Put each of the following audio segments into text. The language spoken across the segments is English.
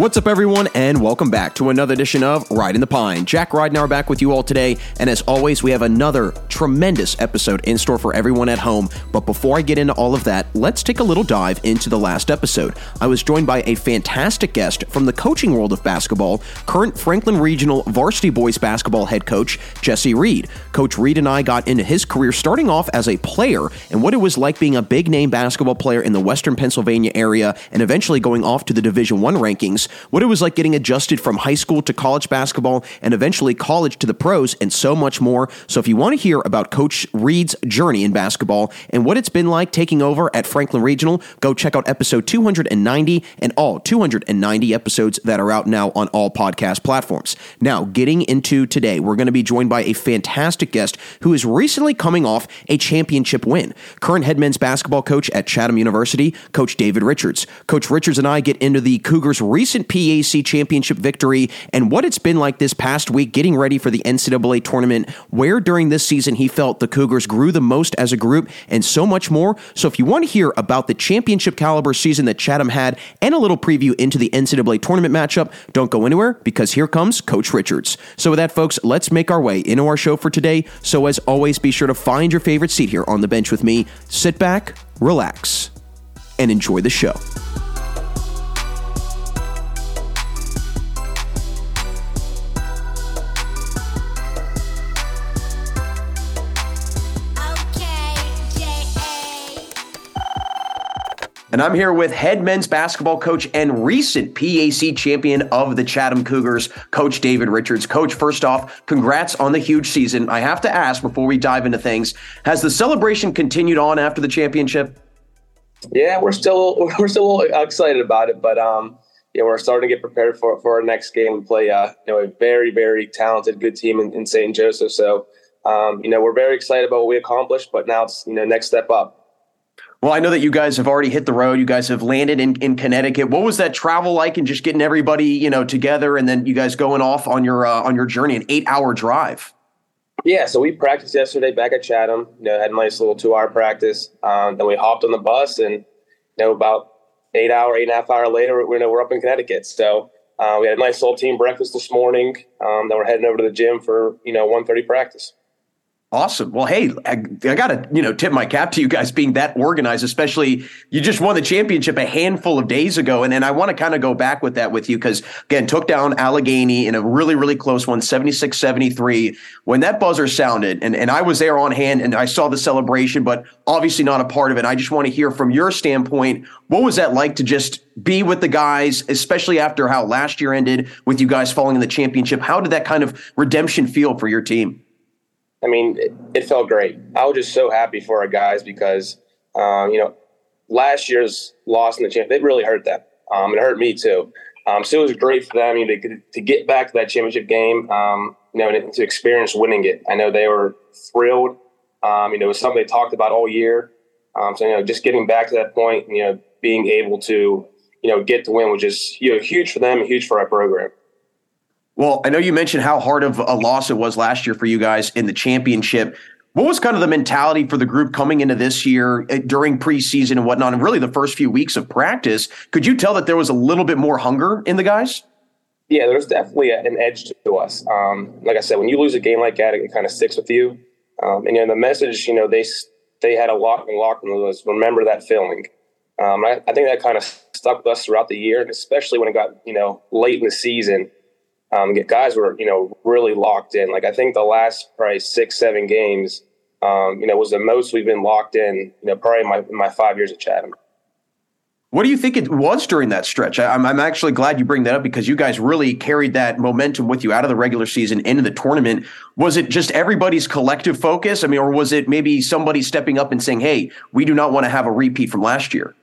What's up, everyone, and welcome back to another edition of Riding the Pine. Jack Ridenour back with you all today, and as always, we have another tremendous episode in store for everyone at home. But before I get into all of that, let's take a little dive into the last episode. I was joined by a fantastic guest from the coaching world of basketball, current Franklin Regional Varsity Boys basketball head coach Jesse Reed. Coach Reed and I got into his career starting off as a player and what it was like being a big name basketball player in the Western Pennsylvania area, and eventually going off to the Division One rankings what it was like getting adjusted from high school to college basketball and eventually college to the pros, and so much more. So if you want to hear about Coach Reed's journey in basketball and what it's been like taking over at Franklin Regional, go check out episode 290 and all 290 episodes that are out now on all podcast platforms. Now, getting into today, we're going to be joined by a fantastic guest who is recently coming off a championship win. Current head men's basketball coach at Chatham University, Coach David Richards. Coach Richards and I get into the Cougars' recent PAC championship victory and what it's been like this past week getting ready for the NCAA tournament, where during this season he felt the Cougars grew the most as a group, and so much more. So if you want to hear about the championship caliber season that Chatham had and a little preview into the NCAA tournament matchup, don't go anywhere because here comes Coach Richards. So with that, folks, let's make our way into our show for today. So as always, be sure to find your favorite seat here on the bench with me. Sit back, relax, and enjoy the show. And I'm here with head men's basketball coach and recent PAC champion of the Chatham Cougars, Coach David Richards. Coach, first off, congrats on the huge season. I have to ask before we dive into things, has the celebration continued on after the championship? Yeah, we're still we're still excited about it, but um, yeah, we're starting to get prepared for for our next game. We play uh, you know a very very talented, good team in, in St. Joseph. So um, you know we're very excited about what we accomplished, but now it's you know next step up. Well, I know that you guys have already hit the road. You guys have landed in, in Connecticut. What was that travel like, and just getting everybody, you know, together, and then you guys going off on your uh, on your journey, an eight hour drive? Yeah, so we practiced yesterday back at Chatham. You know, had a nice little two hour practice. Um, then we hopped on the bus, and you know, about eight hour, eight and a half hour later, we, you know, we're up in Connecticut. So uh, we had a nice little team breakfast this morning. Um, then we're heading over to the gym for you know one thirty practice. Awesome. Well, hey, I, I got to you know tip my cap to you guys being that organized. Especially you just won the championship a handful of days ago, and and I want to kind of go back with that with you because again took down Allegheny in a really really close one, 76-73. When that buzzer sounded, and and I was there on hand and I saw the celebration, but obviously not a part of it. I just want to hear from your standpoint, what was that like to just be with the guys, especially after how last year ended with you guys falling in the championship? How did that kind of redemption feel for your team? I mean, it, it, felt great. I was just so happy for our guys because, um, you know, last year's loss in the champ, it really hurt them. Um, it hurt me too. Um, so it was great for them you know, to, to get back to that championship game, um, you know, and to experience winning it. I know they were thrilled. Um, you know, it was something they talked about all year. Um, so, you know, just getting back to that point, you know, being able to, you know, get the win was just, you know, huge for them and huge for our program. Well, I know you mentioned how hard of a loss it was last year for you guys in the championship. What was kind of the mentality for the group coming into this year eh, during preseason and whatnot, and really the first few weeks of practice? Could you tell that there was a little bit more hunger in the guys? Yeah, there's definitely an edge to us. Um, like I said, when you lose a game like that, it kind of sticks with you. Um, and you know, the message, you know, they they had a lock and lock and was remember that feeling. Um, I, I think that kind of stuck with us throughout the year, and especially when it got you know late in the season um, guys were you know really locked in. Like I think the last probably six seven games, um, you know, was the most we've been locked in. You know, probably my my five years at Chatham. What do you think it was during that stretch? I'm, I'm actually glad you bring that up because you guys really carried that momentum with you out of the regular season into the tournament. Was it just everybody's collective focus? I mean, or was it maybe somebody stepping up and saying, "Hey, we do not want to have a repeat from last year"?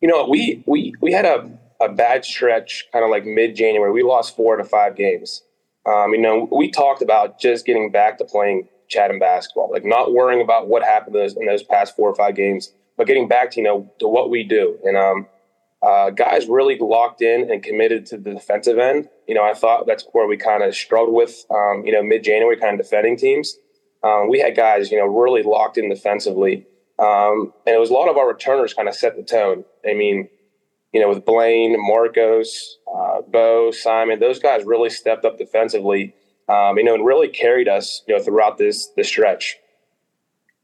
You know, we we we had a a bad stretch, kind of like mid January. We lost four to five games. Um, you know, we talked about just getting back to playing Chatham basketball, like not worrying about what happened in those, in those past four or five games, but getting back to you know to what we do. And um, uh, guys really locked in and committed to the defensive end. You know, I thought that's where we kind of struggled with. Um, you know, mid January, kind of defending teams. Um, we had guys, you know, really locked in defensively, um, and it was a lot of our returners kind of set the tone. I mean, you know, with Blaine, Marcos, uh, Bo, Simon, those guys really stepped up defensively, um, you know, and really carried us, you know, throughout this this stretch.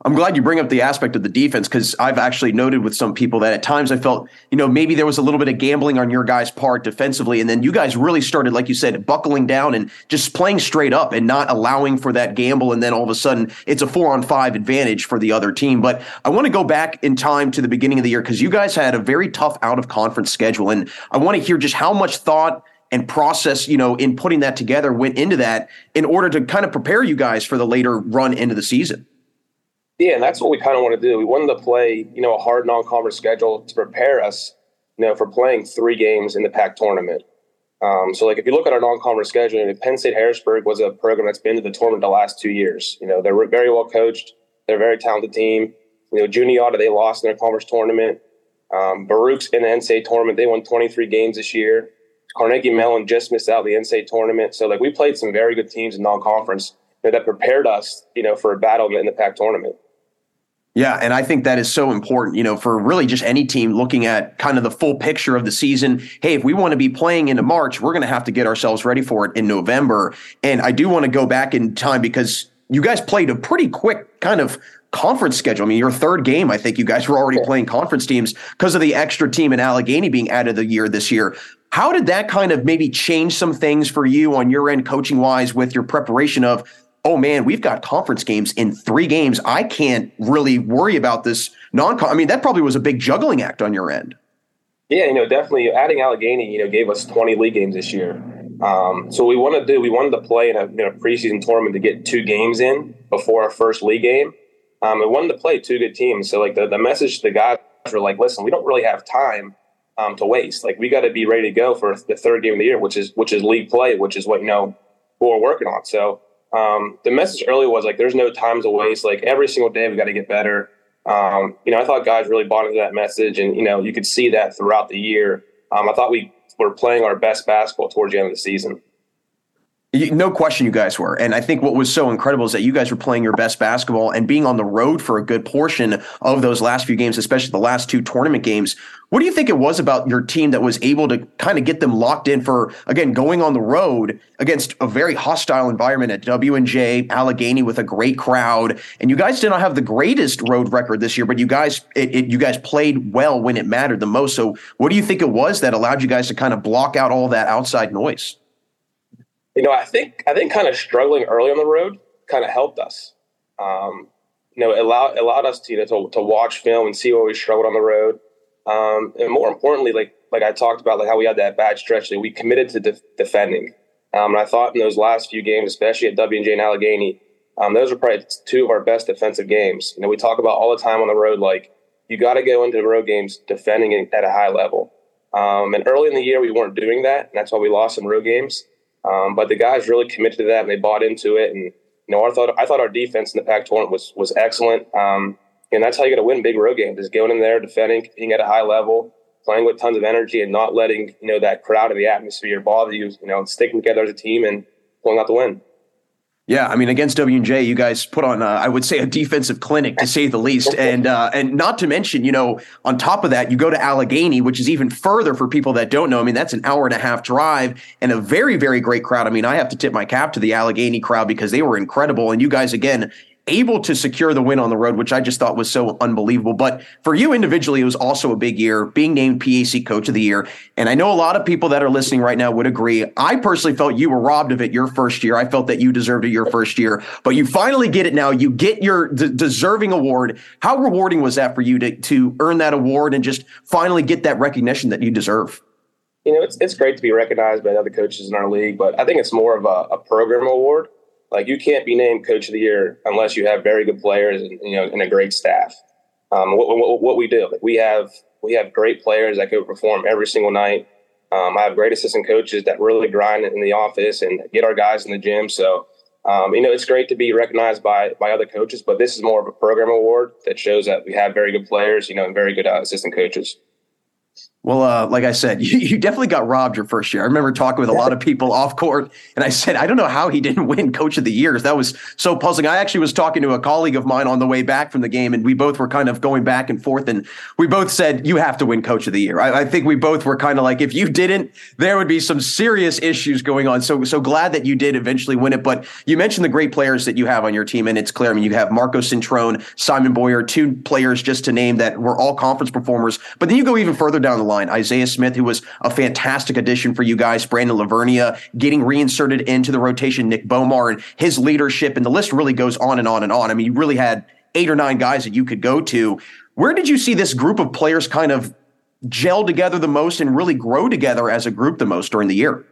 I'm glad you bring up the aspect of the defense because I've actually noted with some people that at times I felt, you know, maybe there was a little bit of gambling on your guys' part defensively. And then you guys really started, like you said, buckling down and just playing straight up and not allowing for that gamble. And then all of a sudden it's a four on five advantage for the other team. But I want to go back in time to the beginning of the year because you guys had a very tough out of conference schedule. And I want to hear just how much thought and process, you know, in putting that together went into that in order to kind of prepare you guys for the later run into the season. Yeah, and that's what we kind of want to do. We wanted to play, you know, a hard non-conference schedule to prepare us, you know, for playing three games in the PAC tournament. Um, so, like, if you look at our non-conference schedule, Penn State Harrisburg was a program that's been to the tournament the last two years. You know, they're very well coached. They're a very talented team. You know, Juniata, they lost in their conference tournament. Um, Baruch's in the NCAA tournament. They won 23 games this year. Carnegie Mellon just missed out the NCAA tournament. So, like, we played some very good teams in non-conference that prepared us, you know, for a battle in the PAC tournament. Yeah, and I think that is so important, you know, for really just any team looking at kind of the full picture of the season. Hey, if we want to be playing into March, we're going to have to get ourselves ready for it in November. And I do want to go back in time because you guys played a pretty quick kind of conference schedule. I mean, your third game, I think you guys were already playing conference teams because of the extra team in Allegheny being added the year this year. How did that kind of maybe change some things for you on your end, coaching wise, with your preparation of oh man, we've got conference games in three games. I can't really worry about this non con. I mean, that probably was a big juggling act on your end. Yeah, you know, definitely adding Allegheny, you know, gave us 20 league games this year. Um, so we want to do, we wanted to play in a, preseason tournament to get two games in before our first league game. Um, and wanted to play two good teams. So like the, the message to the guys were like, listen, we don't really have time um, to waste. Like we got to be ready to go for the third game of the year, which is, which is league play, which is what, you know, we're working on. So um, the message early was like, there's no time to waste. Like every single day, we got to get better. Um, you know, I thought guys really bought into that message, and you know, you could see that throughout the year. Um, I thought we were playing our best basketball towards the end of the season. No question, you guys were. And I think what was so incredible is that you guys were playing your best basketball and being on the road for a good portion of those last few games, especially the last two tournament games. What do you think it was about your team that was able to kind of get them locked in for, again, going on the road against a very hostile environment at W&J, Allegheny with a great crowd. And you guys did not have the greatest road record this year, but you guys, it, it, you guys played well when it mattered the most. So what do you think it was that allowed you guys to kind of block out all that outside noise? You know, I think I think kind of struggling early on the road kind of helped us. Um, you know, allowed allowed us to, you know, to to watch film and see where we struggled on the road, um, and more importantly, like like I talked about, like how we had that bad stretch, that we committed to de- defending. Um, and I thought in those last few games, especially at W and J and Allegheny, um, those were probably two of our best defensive games. You know, we talk about all the time on the road, like you got to go into the road games defending at a high level. Um, and early in the year, we weren't doing that, and that's why we lost some road games. Um, but the guys really committed to that and they bought into it. And you know, I thought I thought our defense in the Pac tournament was was excellent. Um, and that's how you got to win big road games: is going in there, defending, being at a high level, playing with tons of energy, and not letting you know that crowd and the atmosphere bother you. You know, sticking together as a team and pulling out the win. Yeah, I mean, against W&J, you guys put on, uh, I would say, a defensive clinic to say the least, and uh, and not to mention, you know, on top of that, you go to Allegheny, which is even further for people that don't know. I mean, that's an hour and a half drive, and a very, very great crowd. I mean, I have to tip my cap to the Allegheny crowd because they were incredible, and you guys again able to secure the win on the road, which I just thought was so unbelievable. But for you individually, it was also a big year being named PAC Coach of the Year. And I know a lot of people that are listening right now would agree. I personally felt you were robbed of it your first year. I felt that you deserved it your first year, but you finally get it now. You get your d- deserving award. How rewarding was that for you to, to earn that award and just finally get that recognition that you deserve? You know, it's, it's great to be recognized by other coaches in our league, but I think it's more of a, a program award like you can't be named coach of the year unless you have very good players and you know and a great staff. Um, what, what, what, we do, like we have we have great players that go perform every single night. Um, I have great assistant coaches that really grind in the office and get our guys in the gym. So um, you know it's great to be recognized by by other coaches, but this is more of a program award that shows that we have very good players, you know, and very good uh, assistant coaches. Well, uh, like I said, you, you, definitely got robbed your first year. I remember talking with a lot of people off court, and I said, I don't know how he didn't win Coach of the Year. That was so puzzling. I actually was talking to a colleague of mine on the way back from the game, and we both were kind of going back and forth, and we both said, You have to win Coach of the Year. I, I think we both were kind of like, if you didn't, there would be some serious issues going on. So, so glad that you did eventually win it. But you mentioned the great players that you have on your team, and it's clear. I mean, you have Marco Cintrone, Simon Boyer, two players just to name that were all conference performers. But then you go even further down the line, Isaiah Smith. Who was a fantastic addition for you guys, Brandon Lavernia getting reinserted into the rotation, Nick Bomar, and his leadership, and the list really goes on and on and on. I mean, you really had eight or nine guys that you could go to. Where did you see this group of players kind of gel together the most and really grow together as a group the most during the year?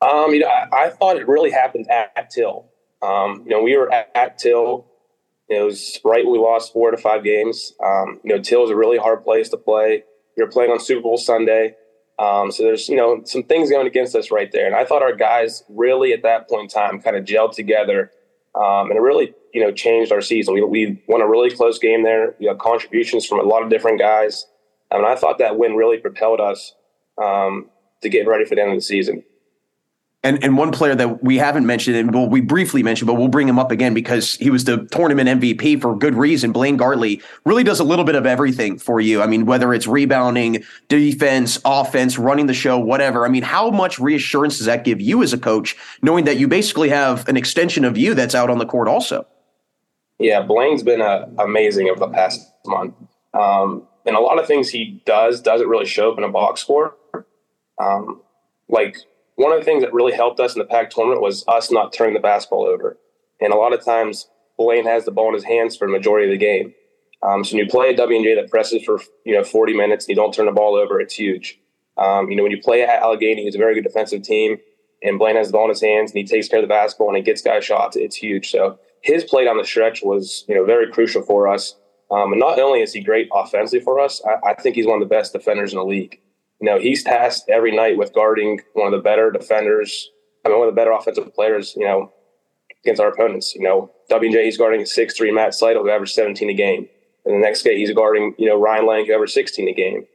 Um, you know, I, I thought it really happened at, at Thiel. Um, you know, we were at, at Thiel. It was right when we lost four to five games. Um, you know, Thiel is a really hard place to play. You're playing on Super Bowl Sunday. Um, so there's, you know, some things going against us right there. And I thought our guys really at that point in time kind of gelled together. Um, and it really, you know, changed our season. We, we won a really close game there. We had contributions from a lot of different guys. And I thought that win really propelled us um, to get ready for the end of the season. And and one player that we haven't mentioned, and we briefly mentioned, but we'll bring him up again because he was the tournament MVP for good reason. Blaine Gartley really does a little bit of everything for you. I mean, whether it's rebounding, defense, offense, running the show, whatever. I mean, how much reassurance does that give you as a coach, knowing that you basically have an extension of you that's out on the court also? Yeah, Blaine's been uh, amazing over the past month. Um, and a lot of things he does doesn't really show up in a box score. Um, like one of the things that really helped us in the PAC tournament was us not turning the basketball over. And a lot of times, Blaine has the ball in his hands for the majority of the game. Um, so when you play a W&J that presses for you know 40 minutes and you don't turn the ball over, it's huge. Um, you know when you play at Allegheny, who's a very good defensive team, and Blaine has the ball in his hands and he takes care of the basketball and he gets guys shots, it's huge. So his play down the stretch was you know very crucial for us. Um, and not only is he great offensively for us, I, I think he's one of the best defenders in the league you know, he's tasked every night with guarding one of the better defenders, I mean, one of the better offensive players, you know, against our opponents. You know, WJ, he's guarding six three Matt Seidel, who averaged 17 a game. And the next day, he's guarding, you know, Ryan Lang, who averaged 16 a game.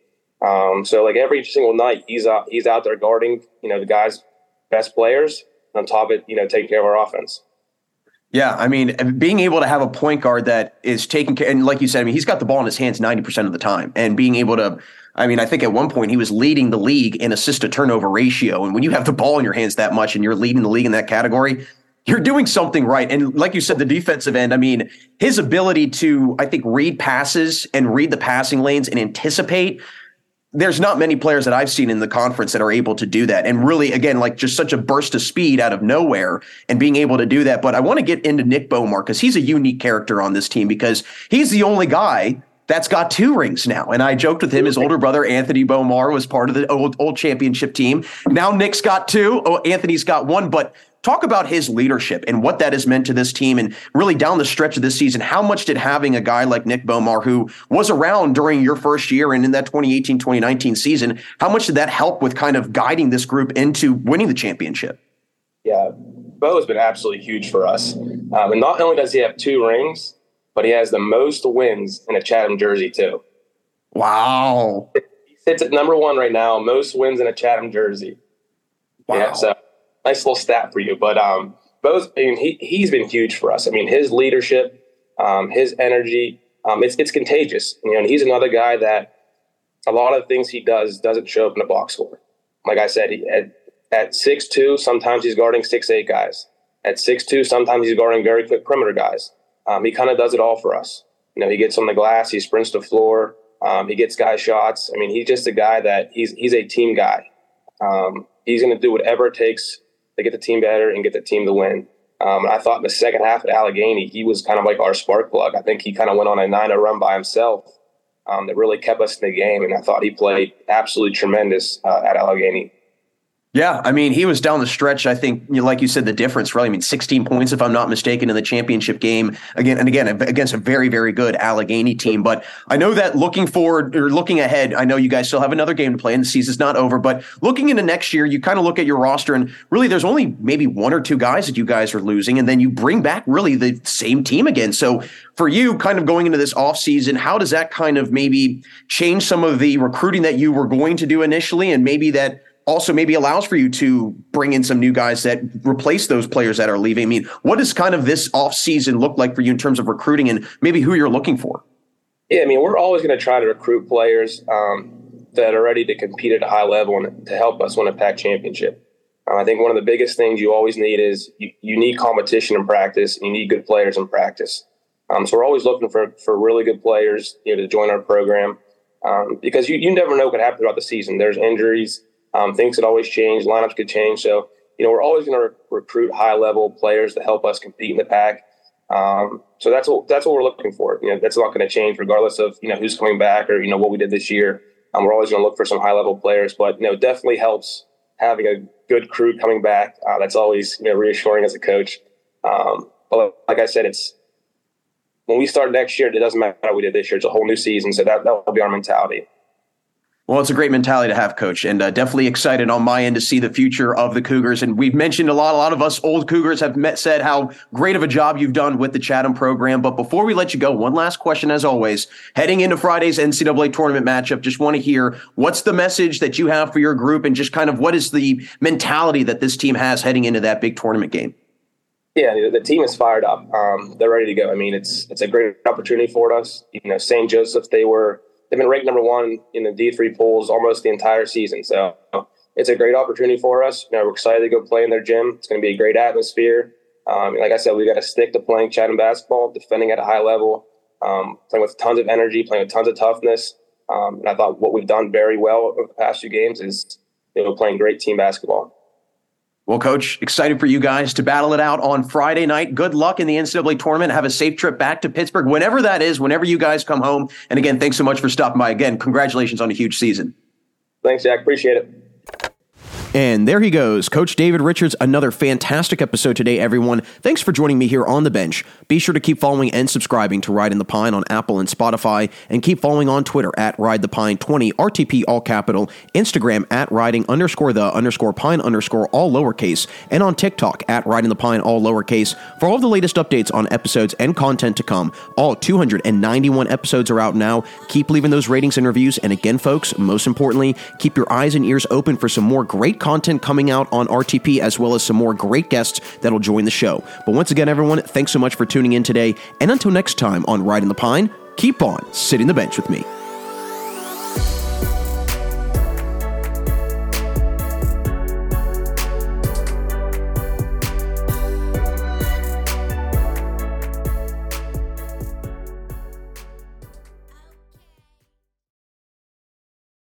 Um, so, like, every single night, he's out, he's out there guarding, you know, the guys' best players. On top of it, you know, taking care of our offense. Yeah, I mean, being able to have a point guard that is taking care, and like you said, I mean, he's got the ball in his hands 90% of the time, and being able to I mean, I think at one point he was leading the league in assist to turnover ratio. And when you have the ball in your hands that much and you're leading the league in that category, you're doing something right. And like you said, the defensive end, I mean, his ability to, I think, read passes and read the passing lanes and anticipate. There's not many players that I've seen in the conference that are able to do that. And really, again, like just such a burst of speed out of nowhere and being able to do that. But I want to get into Nick Bomar because he's a unique character on this team because he's the only guy that's got two rings now. And I joked with him, his older brother, Anthony Bomar, was part of the old, old championship team. Now Nick's got two. Oh, Anthony's got one. But talk about his leadership and what that has meant to this team. And really down the stretch of this season, how much did having a guy like Nick Bomar, who was around during your first year and in that 2018 2019 season, how much did that help with kind of guiding this group into winning the championship? Yeah, Bo has been absolutely huge for us. Um, and not only does he have two rings, but he has the most wins in a Chatham jersey too. Wow. He sits at number one right now, most wins in a Chatham jersey. Wow. Yeah, so nice little stat for you. But um, both I mean, he he's been huge for us. I mean, his leadership, um, his energy, um, it's it's contagious. You know, and he's another guy that a lot of things he does doesn't show up in the box score. Like I said, he, at at six two, sometimes he's guarding six eight guys. At six two, sometimes he's guarding very quick perimeter guys. Um, he kind of does it all for us. You know, he gets on the glass, he sprints the floor, um, he gets guy shots. I mean, he's just a guy that he's he's a team guy. Um, he's going to do whatever it takes to get the team better and get the team to win. Um, I thought in the second half at Allegheny, he was kind of like our spark plug. I think he kind of went on a 9 0 run by himself um, that really kept us in the game. And I thought he played absolutely tremendous uh, at Allegheny. Yeah, I mean, he was down the stretch. I think, you know, like you said, the difference really. I mean, 16 points, if I'm not mistaken, in the championship game again and again against a very, very good Allegheny team. But I know that looking forward or looking ahead, I know you guys still have another game to play, and the season's not over. But looking into next year, you kind of look at your roster, and really, there's only maybe one or two guys that you guys are losing, and then you bring back really the same team again. So for you, kind of going into this offseason, how does that kind of maybe change some of the recruiting that you were going to do initially, and maybe that also maybe allows for you to bring in some new guys that replace those players that are leaving. I mean, what does kind of this offseason look like for you in terms of recruiting and maybe who you're looking for? Yeah, I mean, we're always going to try to recruit players um, that are ready to compete at a high level and to help us win a PAC championship. Uh, I think one of the biggest things you always need is you, you need competition in practice. And you need good players in practice. Um, so we're always looking for for really good players, you know, to join our program um, because you, you never know what could happen throughout the season. There's injuries. Um, things could always change. Lineups could change. So, you know, we're always going to re- recruit high level players to help us compete in the PAC. Um, so that's what that's what we're looking for. You know, that's not going to change regardless of you know who's coming back or you know what we did this year. Um, we're always going to look for some high level players, but you know, definitely helps having a good crew coming back. Uh, that's always you know reassuring as a coach. Um, but like I said, it's when we start next year, it doesn't matter what we did this year. It's a whole new season, so that that will be our mentality. Well, it's a great mentality to have, Coach, and uh, definitely excited on my end to see the future of the Cougars. And we've mentioned a lot. A lot of us old Cougars have met, said how great of a job you've done with the Chatham program. But before we let you go, one last question, as always. Heading into Friday's NCAA tournament matchup, just want to hear what's the message that you have for your group, and just kind of what is the mentality that this team has heading into that big tournament game. Yeah, the team is fired up. Um, they're ready to go. I mean, it's it's a great opportunity for us. You know, St. Joseph, they were they've been ranked number one in the D3 pools almost the entire season. So it's a great opportunity for us. You know, we're excited to go play in their gym. It's going to be a great atmosphere. Um, like I said, we got to stick to playing Chatham basketball, defending at a high level, um, playing with tons of energy, playing with tons of toughness. Um, and I thought what we've done very well over the past few games is you know playing great team basketball. Well, coach, excited for you guys to battle it out on Friday night. Good luck in the NCAA tournament. Have a safe trip back to Pittsburgh, whenever that is, whenever you guys come home. And again, thanks so much for stopping by. Again, congratulations on a huge season. Thanks, Jack. Appreciate it. And there he goes, Coach David Richards. Another fantastic episode today, everyone. Thanks for joining me here on the bench. Be sure to keep following and subscribing to Riding the Pine on Apple and Spotify, and keep following on Twitter at Ride the Pine 20, RTP all capital, Instagram at riding underscore the underscore pine underscore all lowercase, and on TikTok at Riding the Pine all lowercase for all the latest updates on episodes and content to come. All 291 episodes are out now. Keep leaving those ratings and reviews. And again, folks, most importantly, keep your eyes and ears open for some more great content coming out on RTP, as well as some more great guests that'll join the show. But once again, everyone, thanks so much for tuning in today. And until next time on Riding the Pine, keep on sitting the bench with me.